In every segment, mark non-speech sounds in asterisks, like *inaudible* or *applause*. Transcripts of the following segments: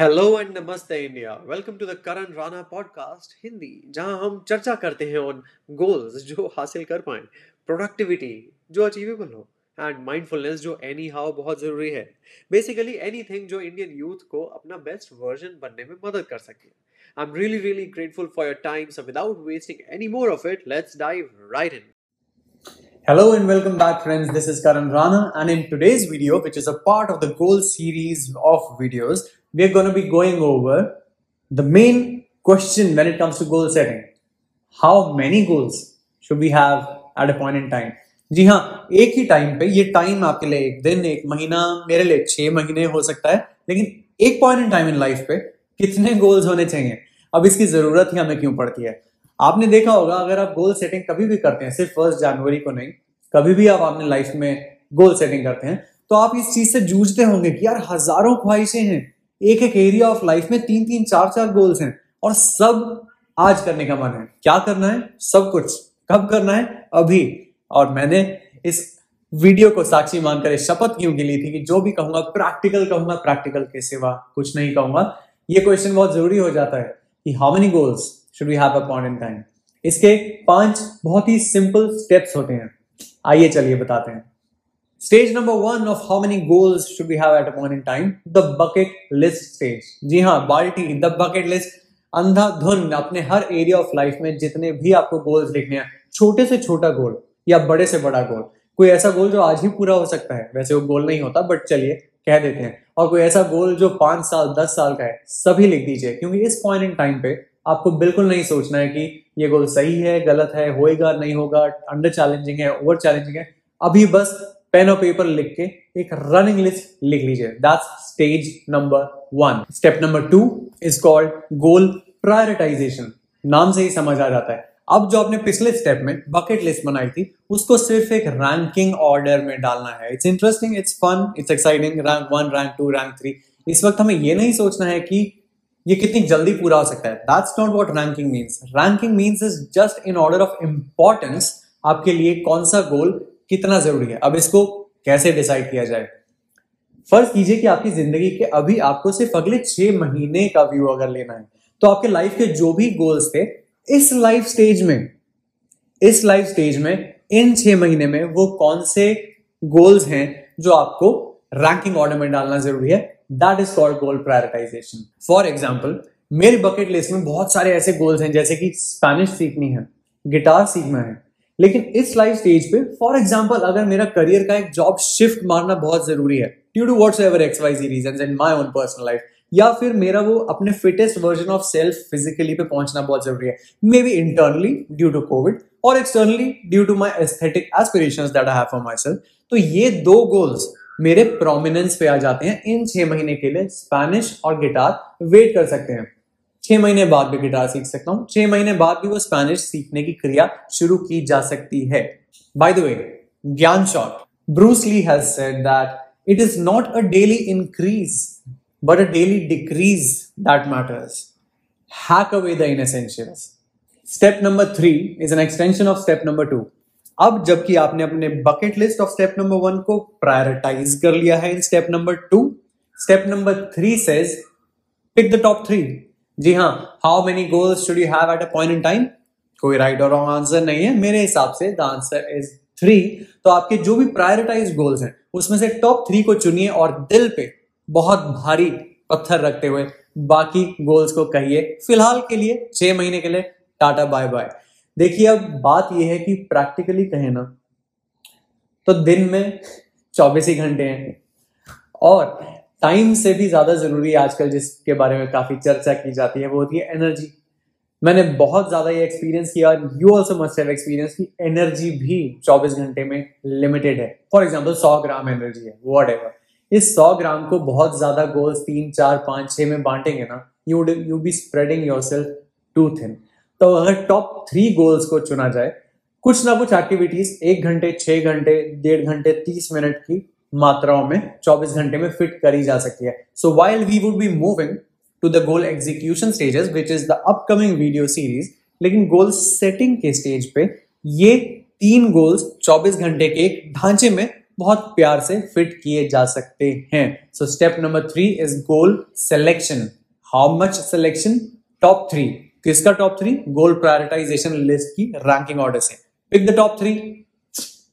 Hello and नमस्ते India welcome to the Karan Rana podcast Hindi जहाँ हम चर्चा करते हैं ऑन गोल्स *laughs* जो हासिल कर पाए प्रोडक्टिविटी जो अचीवेबल हो एंड माइंडफुलनेस जो एनी हाउ बहुत ज़रूरी है। बेसिकली एनीथिंग जो इंडियन यूथ को अपना बेस्ट वर्जन बनने में मदद कर सके। I am really really grateful for your time so without wasting any more of it let's dive right in Hello and welcome back friends, this is Karan Rana and in today's video which is a part of the goal series of videos, we're going to be going over the main question when it comes to goal setting. How many goals should we have at a point in time? जी हाँ एक ही time पे, ये time आपके लिए एक दिन, एक महीना, मेरे लिए छह महीने हो सकता है, लेकिन एक point in time in life पे कितने गोल्स होने चाहिए अब इसकी ज़रूरत ही हमें क्यों पड़ती है आपने देखा होगा, अगर आप गोल सेटिंग कभी भी करते हैं, सिर्फ़ फ़र्स्ट जनवरी को नहीं, कभी भी आप अपने लाइफ में गोल सेटिंग करते हैं तो आप इस चीज़ से जूझते होंगे कि यार हज़ारों ख्वाहिशें हैं एक एक एरिया ऑफ़ लाइफ में तीन तीन, चार चार गोल्स हैं और सब आज करने का मन है। क्या करना है? सब कुछ। कब करना है? अभी। और मैंने इस वीडियो को साक्षी मानकर शपथ क्यों की ली थी कि जो भी कहूँगा प्रैक्टिकल कहूँगा प्रैक्टिकल के सिवा कुछ नहीं कहूँगा। ये क्वेश्चन बहुत ज़रूरी हो जाता है कि how many goals should we have a point in time इसके पाँच बहुत ही सिंपल स्टेप्स होते हैं। आइए चलिए बताते हैं। Stage number one of how many goals should we have at a point in time the bucket list stage जी हाँ बाल्टी द बकेट लिस्ट अंधाधुन अपने हर एरिया ऑफ़ लाइफ में जितने भी आपको गोल्स लिखने हैं, छोटे से छोटा गोल या बड़े से बड़ा गोल कोई ऐसा गोल जो आज ही पूरा हो सकता है। वैसे वो गोल नहीं होता बट चलिए, कह देते हैं। और कोई ऐसा गोल जो पाँच साल, दस साल का है, सभी लिख दीजिए। क्योंकि इस पॉइंट इन टाइम पे आपको बिल्कुल नहीं सोचना है कि ये गोल सही है, गलत है, होएगा, नहीं होगा अंडर चैलेंजिंग है ओवर चैलेंजिंग है। अभी बस पेन और पेपर लिख के एक रनिंग लिस्ट लिख लीजिए। That's stage number one step number two is called goal prioritization नाम से ही समझ आ जाता है। अब जो आपने पिछले स्टेप में बकेट लिस्ट बनाई थी, उसको सिर्फ़ एक रैंकिंग ऑर्डर में डालना है। It's interesting it's fun it's exciting rank one rank two rank three इस वक्त हमें ये नहीं सोचना है कि ये कितनी जल्दी पूरा हो सकता है। That's not what ranking means ranking means is just in order of importance आपके लिए कौन सा गोल कितना ज़रूरी है? अब इसको कैसे डिसाइड किया जाए? फ़र्ज़ कीजिए कि आपकी ज़िंदगी के अभी आपको सिर्फ़ अगले छह महीने का व्यू अगर लेना है तो आपके लाइफ के जो भी गोल्स थे, इस लाइफ स्टेज में, इस लाइफ स्टेज में, इन छह महीने में वो कौन से गोल्स हैं जो आपको रैंकिंग ऑर्डर में डालना ज़रूरी है? That is called goal prioritization for example मेरी बकेट लिस्ट में बहुत सारे ऐसे गोल्स हैं, जैसे कि स्पेनिश सीखनी है गिटार सीखना है लेकिन इस लाइफ स्टेज पे फॉर एग्ज़ाम्पल अगर मेरा करियर का एक जॉब शिफ्ट मारना बहुत ज़रूरी है due to whatsoever X Y Z reason in my own personal life या फिर मेरा वो अपने fittest version of self physically पे पहुँचना बहुत ज़रूरी है maybe internally due to Covid और externally due to my aesthetic aspiration that I for myself तो ये दो गोल्स मेरे प्रोमिनेंस पे आ जाते हैं। इन छह महीने के लिए स्पेनिश और गिटार वेट कर सकते हैं। छह महीने बाद भी गिटार सीख सकता हूँ। छह महीने बाद भी वो स्पेनिश सीखने की क्रिया शुरू की जा सकती है। बाय द वे ज्ञान shot. Bruce Lee has said that it is not a daily increase but a daily decrease that matters hack away the inessentials step number three is an extension of step number two अब जबकि आपने अपने bucket list of step number one को prioritise कर लिया है in step number two step number three says pick the top three जी हाँ how many goals should you have at a point in time कोई राइट और wrong answer नहीं है। मेरे हिसाब से द आंसर इज़ थ्री तो आपके जो भी प्रायोरिटाइज गोल्स हैं, उसमें से टॉप थ्री को चुनिए और दिल पे बहुत भारी पत्थर रखते हुए बाकी गोल्स को कहिए। फ़िलहाल के लिए छह महीने के लिए टाटा बाय बाय देखिए, अब बात यह है कि प्रैक्टिकली कहें ना तो दिन में चौबीस ही घंटे हैं। और टाइम से भी ज़्यादा ज़रूरी है आजकल जिसके बारे में काफ़ी चर्चा की जाती है, वो होती है एनर्जी मैंने बहुत ज़्यादा ये एक्सपीरियंस किया you also must have experience की एनर्जी भी 24 घंटे में लिमिटेड है. फॉर एग्ज़ाम्पल 100 ग्राम एनर्जी है वॉट एवर इस 100 ग्राम को बहुत ज़्यादा गोल्स तीन, चार, पाँच, छह में बांटेंगे ना you you be spreading yourself too thin तो अगर टॉप थ्री गोल्स को चुना जाए, कुछ ना कुछ एक्टिविटीज़ एक घंटे, छह घंटे, डेढ़ घंटे, तीस मिनट की मात्राओं में 24 घंटे में फिट करी जा सकती है। So while we would be moving to the goal execution stages which is the upcoming video series लेकिन गोल सेटिंग के स्टेज पे ये तीन गोल्स 24 घंटे के एक ढांचे में बहुत प्यार से फिट किए जा सकते हैं। So step number three is goal selection how much selection top three किसका top three goal prioritisation list की रैंकिंग ऑर्डर से। पिक द टॉप थ्री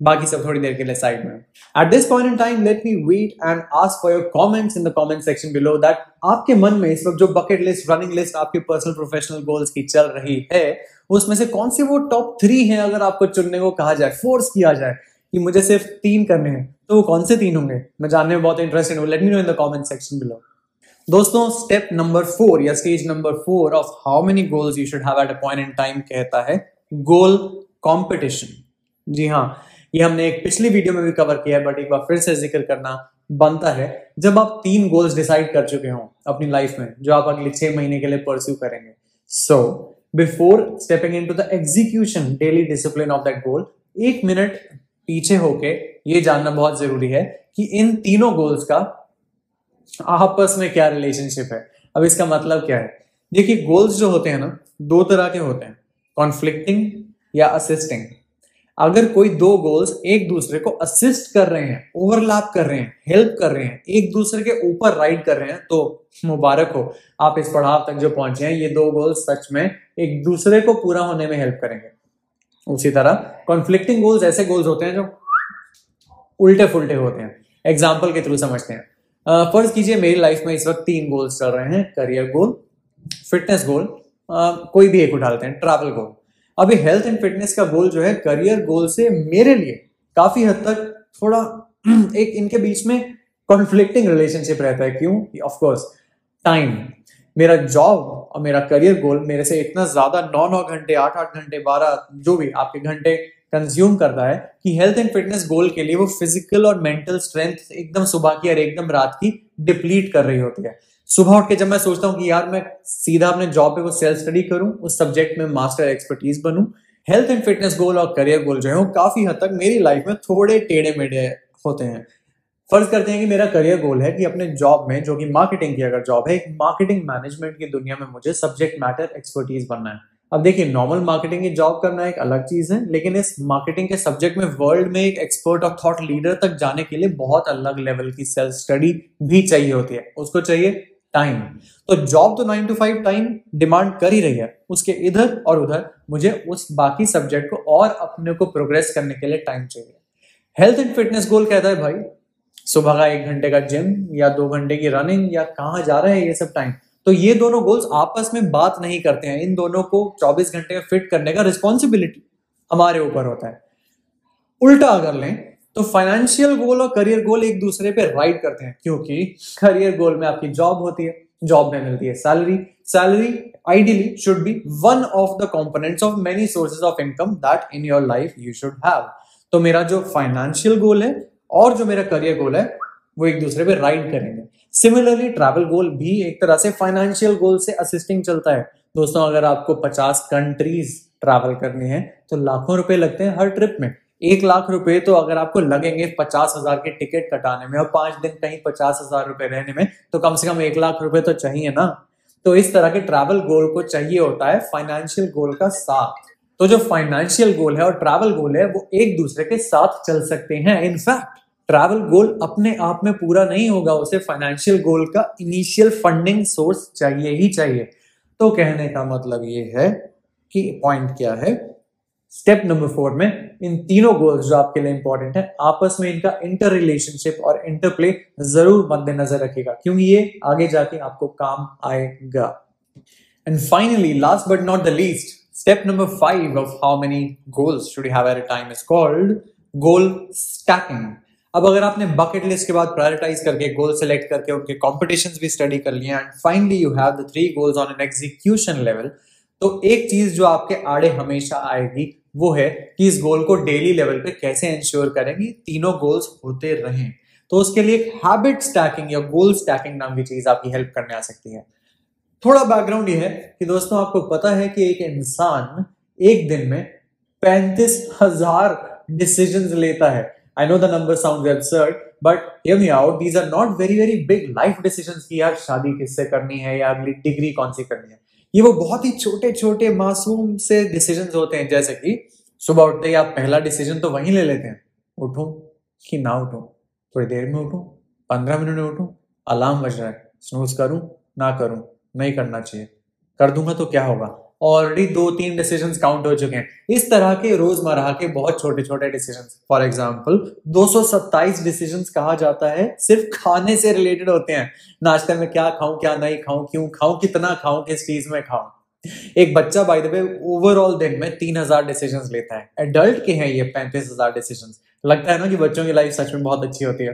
बाकी सब थोड़ी देर के लिए साइड में। At this point in time let me wait and ask for your comments in the comment section below that आपके मन में इस वक्त जो बकेट लिस्ट रनिंग लिस्ट आपके पर्सनल प्रोफेशनल गोल्स की चल रही है, उसमें से कौन से वो टॉप थ्री हैं अगर आपको चुनने को कहा जाए फोर्स किया जाए कि मुझे सिर्फ़ तीन करने हैं तो वो कौन से तीन होंगे? मैं जानने में बहुत इंटरेस्टेड हूँ let me know in the comment section below दोस्तों स्टेप नंबर फोर या stage number four of how many goals you should have at a point in time कहता है गोल कंपटीशन जी हाँ ये हमने एक पिछली वीडियो में भी कवर किया है बट एक बार फिर से ज़िक्र करना बनता है। जब आप तीन गोल्स डिसाइड कर चुके हो अपनी लाइफ में, जो आप अगले छह महीने के लिए परस्यू करेंगे। So before stepping into the execution daily discipline of that goal एक मिनट पीछे होके ये जानना बहुत ज़रूरी है कि इन तीनों गोल्स का आपस में क्या रिलेशनशिप है। अब इसका मतलब क्या है? देखिए गोल्स जो होते हैं ना, दो तरह के होते हैं। कॉन्फ्लिक्टिंग या असिस्टिंग अगर कोई दो गोल्स एक दूसरे को असिस्ट कर रहे हैं ओवरलैप कर रहे हैं हेल्प कर रहे हैं, एक दूसरे के ऊपर राइड कर रहे हैं तो मुबारक हो। आप इस पड़ाव तक जो पहुँचे हैं, ये दो गोल्स सच में एक दूसरे को पूरा होने में हेल्प करेंगे। उसी तरह कॉन्फ्लिक्टिंग गोल्स ऐसे गोल्स होते हैं जो उल्टे फुलटे होते हैं। एग्ज़ाम्पल के थ्रू समझते हैं। फ़र्ज़ कीजिए मेरी लाइफ में इस वक्त तीन गोल्स चल रहे हैं। करियर गोल फिटनेस गोल कोई भी एक उठा लेते हैं ट्रैवल गोल अभी हेल्थ एंड फिटनेस का गोल जो है करियर गोल से मेरे लिए काफ़ी हद तक थोड़ा *clears throat* एक इनके बीच में कॉन्फ्लिक्टिंग रिलेशनशिप रहता है। क्यों? ऑफ़ कोर्स टाइम मेरा जॉब और मेरा करियर गोल मेरे से इतना ज़्यादा नौ नौ घंटे आठ आठ घंटे, बारह जो भी आपके घंटे कंज्यूम करता है कि हेल्थ एंड फिटनेस गोल के लिए वो फ़िज़िकल और मेंटल स्ट्रेंथ एकदम सुबह की और एकदम रात की डिप्लीट कर रही होती है। सुबह उठ के जब मैं सोचता हूँ कि यार मैं सीधा अपने जॉब पे वो सेल्फ स्टडी करूँ, उस सब्जेक्ट में मास्टर एक्सपर्टीज बनूं हेल्थ एंड फिटनेस गोल और करियर गोल जो है वो काफ़ी हद तक मेरी लाइफ में थोड़े टेढ़े मेढ़े होते हैं। फ़र्ज़ करते हैं कि मेरा करियर गोल है कि अपने जॉब में जो कि मार्केटिंग की अगर जॉब है, एक मार्केटिंग मैनेजमेंट की दुनिया में मुझे सब्जेक्ट मैटर एक्सपर्टीज बनना है। अब देखिए नॉर्मल मार्केटिंग की जॉब करना एक अलग चीज़ है, लेकिन इस मार्केटिंग के सब्जेक्ट में वर्ल्ड में एक एक्सपर्ट और थॉट लीडर तक जाने के लिए बहुत अलग लेवल की सेल्फ स्टडी भी चाहिए होती है। उसको चाहिए टाइम तो जॉब तो nine to five time demand कर ही रही है। उसके इधर और उधर मुझे उस बाकी सब्जेक्ट को और अपने को प्रोग्रेस करने के लिए टाइम चाहिए। हेल्थ एंड फिटनेस गोल कहता है भाई, सुबह का एक घंटे का जिम या दो घंटे की रनिंग या कहाँ जा रहे हैं ये सब टाइम तो ये दोनों गोल्स आपस में बात नहीं करते हैं। इन दोनों को 24 घंटे फिट करने का रिस्पॉन्सिबिलिटी हमारे ऊपर होता है। उल्टा अगर लें तो फाइनेंशियल गोल और करियर गोल एक दूसरे पे राइड करते हैं, क्योंकि करियर गोल में आपकी जॉब होती है जॉब में मिलती है salary salary ideally should be one of the components of many sources of income that in your life you should have तो मेरा जो फाइनेंशियल गोल है और जो मेरा करियर गोल है, वो एक दूसरे पे राइड करेंगे। सिमिलरली ट्रैवल गोल भी एक तरह से फाइनेंशियल गोल से असिस्टिंग चलता है। दोस्तों, अगर आपको 50 कंट्रीज़ ट्रैवल करनी है तो लाखों रुपए लगते हैं हर ट्रिप में। एक लाख रुपए तो अगर आपको लगेंगे पचास हज़ार के टिकट कटाने में और पाँच दिन कहीं पचास हज़ार रुपए रहने में तो कम से कम एक लाख रुपए तो चाहिए ना। तो इस तरह के ट्रैवल गोल को चाहिए होता है फाइनेंशियल गोल का साथ। तो जो फाइनेंशियल गोल है और ट्रैवल गोल है, वो एक दूसरे के साथ चल सकते हैं। इनफैक्ट ट्रैवल गोल अपने आप में पूरा नहीं होगा, उसे फाइनेंशियल गोल का इनिशियल फंडिंग सोर्स चाहिए ही चाहिए। तो कहने का मतलब ये है कि पॉइंट क्या है? स्टेप नंबर फोर में इन तीनों गोल्स जो आपके लिए इंपॉर्टेंट है, आपस में इनका इंटर रिलेशनशिप और इंटरप्ले ज़रूर मद्देनजर रखेगा क्योंकि ये आगे जाके आपको काम आएगा। And finally last but not the least step number five of how many goals should have at a time is called goal stacking अब अगर आपने बकेट लिस्ट के बाद प्रायोरिटाइज करके गोल सेलेक्ट करके उनके कॉम्पिटिशन भी स्टडी कर लिए and finally you have the three goals on an execution level तो एक चीज़ जो आपके आड़े हमेशा आएगी वो है कि इस गोल को डेली लेवल पे कैसे इंश्योर करेंगे तीनों गोल्स होते रहें। तो उसके लिए एक हैबिट स्टैकिंग या गोल स्टैकिंग नाम की चीज़ आपकी हेल्प करने आ सकती है। थोड़ा बैकग्राउंड ये है कि दोस्तों आपको पता है कि एक इंसान एक दिन में पैंतीस हज़ार डिसीज़न लेता है। I know sounds absurd, but hear me out. These are not very very big life decisions कि यार शादी किससे करनी है या अगली डिग्री कौन सी करनी है। ये वो बहुत ही छोटे छोटे मासूम से डिसीज़न होते हैं, जैसे कि सुबह उठते ही आप पहला डिसीज़न तो वहीं ले लेते हैं। उठूं, कि ना उठूं, थोड़ी देर में उठूं, पंद्रह मिनट में उठूं अलार्म बज रहा है स्नूज करूँ, ना करूँ, नहीं करना चाहिए। कर दूँगा तो क्या होगा? ऑलरेडी दो तीन डिसीज़न काउंट हो चुके हैं। इस तरह के रोज़मर्रा के बहुत छोटे छोटे डिसीज़न फॉर एग्ज़ाम्पल 227 डिसीज़न कहा जाता है, सिर्फ़ खाने से रिलेटेड होते हैं। नाश्ते में क्या खाऊं, क्या नहीं खाऊं, क्यों खाऊं, कितना खाऊं, किस चीज़ में खाऊं। एक बच्चा बाय द वे ओवरऑल दिन में तीन हज़ार डिसीज़न लेता है। एडल्ट के हैं ये पैंतीस हज़ार डिसीज़न लगता है ना कि बच्चों की लाइफ सच में बहुत अच्छी होती है।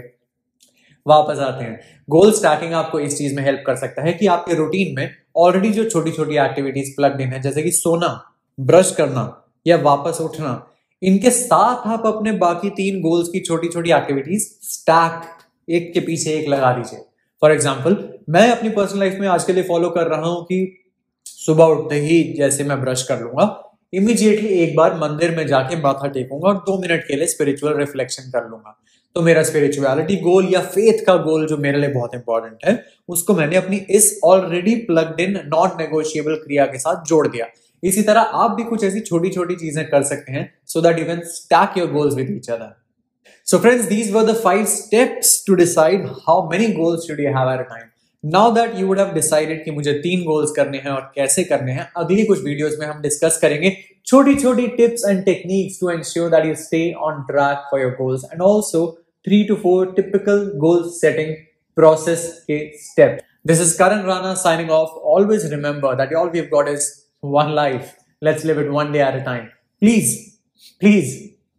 वापस आते हैं। गोल स्टैकिंग आपको इस चीज़ में हेल्प कर सकता है कि आपके रूटीन में ऑलरेडी जो छोटी छोटी एक्टिविटीज़ प्लग इन है, जैसे कि सोना ब्रश करना या वापस उठना, इनके साथ आप अपने बाकी तीन गोल्स की छोटी छोटी एक्टिविटीज़ स्टैक एक के पीछे एक लगा दीजिए। फॉर एग्ज़ाम्पल मैं अपनी पर्सनल लाइफ में आज के लिए फॉलो कर रहा हूँ कि सुबह उठते ही जैसे मैं ब्रश कर लूँगा इमीडिएटली एक बार मंदिर में जाके माथा टेकूँगा और दो मिनट के लिए स्पिरिचुअल रिफ्लेक्शन कर लूँगा। तो मेरा स्पिरिचुअलिटी गोल या फेथ का गोल जो मेरे लिए बहुत इंपॉर्टेंट है उसको मैंने अपनी इस already plugged in not negotiable क्रिया के साथ जोड़ दिया इसी तरह आप भी कुछ ऐसी छोटी छोटी चीज़ें कर सकते हैं so that you can stack your goals with each other So friends, these were the five steps to decide how many goals should you have at a time. Now that you would have decided कि मुझे तीन goals करने हैं और कैसे करने हैं अगली कुछ वीडियोस में हम डिस्कस करेंगे छोटी छोटी tips and techniques to ensure that you stay on track for your goals and also three to four typical goal setting process के step. This is Karan Rana signing off. Always remember that all we've got is one life. Let's live it one day at a time. Please, please,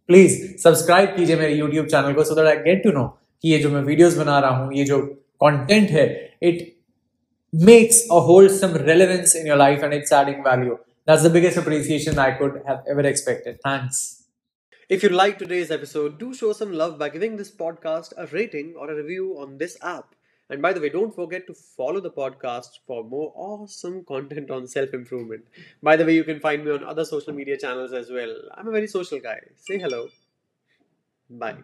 please subscribe कीजिए मेरे YouTube channel को so that I get to know कि ये जो मैं videos बना रहा हूँ ये जो content है it makes a wholesome relevance in your life and it's adding value. That's the biggest appreciation I could have ever expected. Thanks. If you liked today's episode, do show some love by giving this podcast a rating or a review on this app. And by the way, don't forget to follow the podcast for more awesome content on self improvement. By the way, you can find me on other social media channels as well. I'm a very social guy. Say hello. Bye.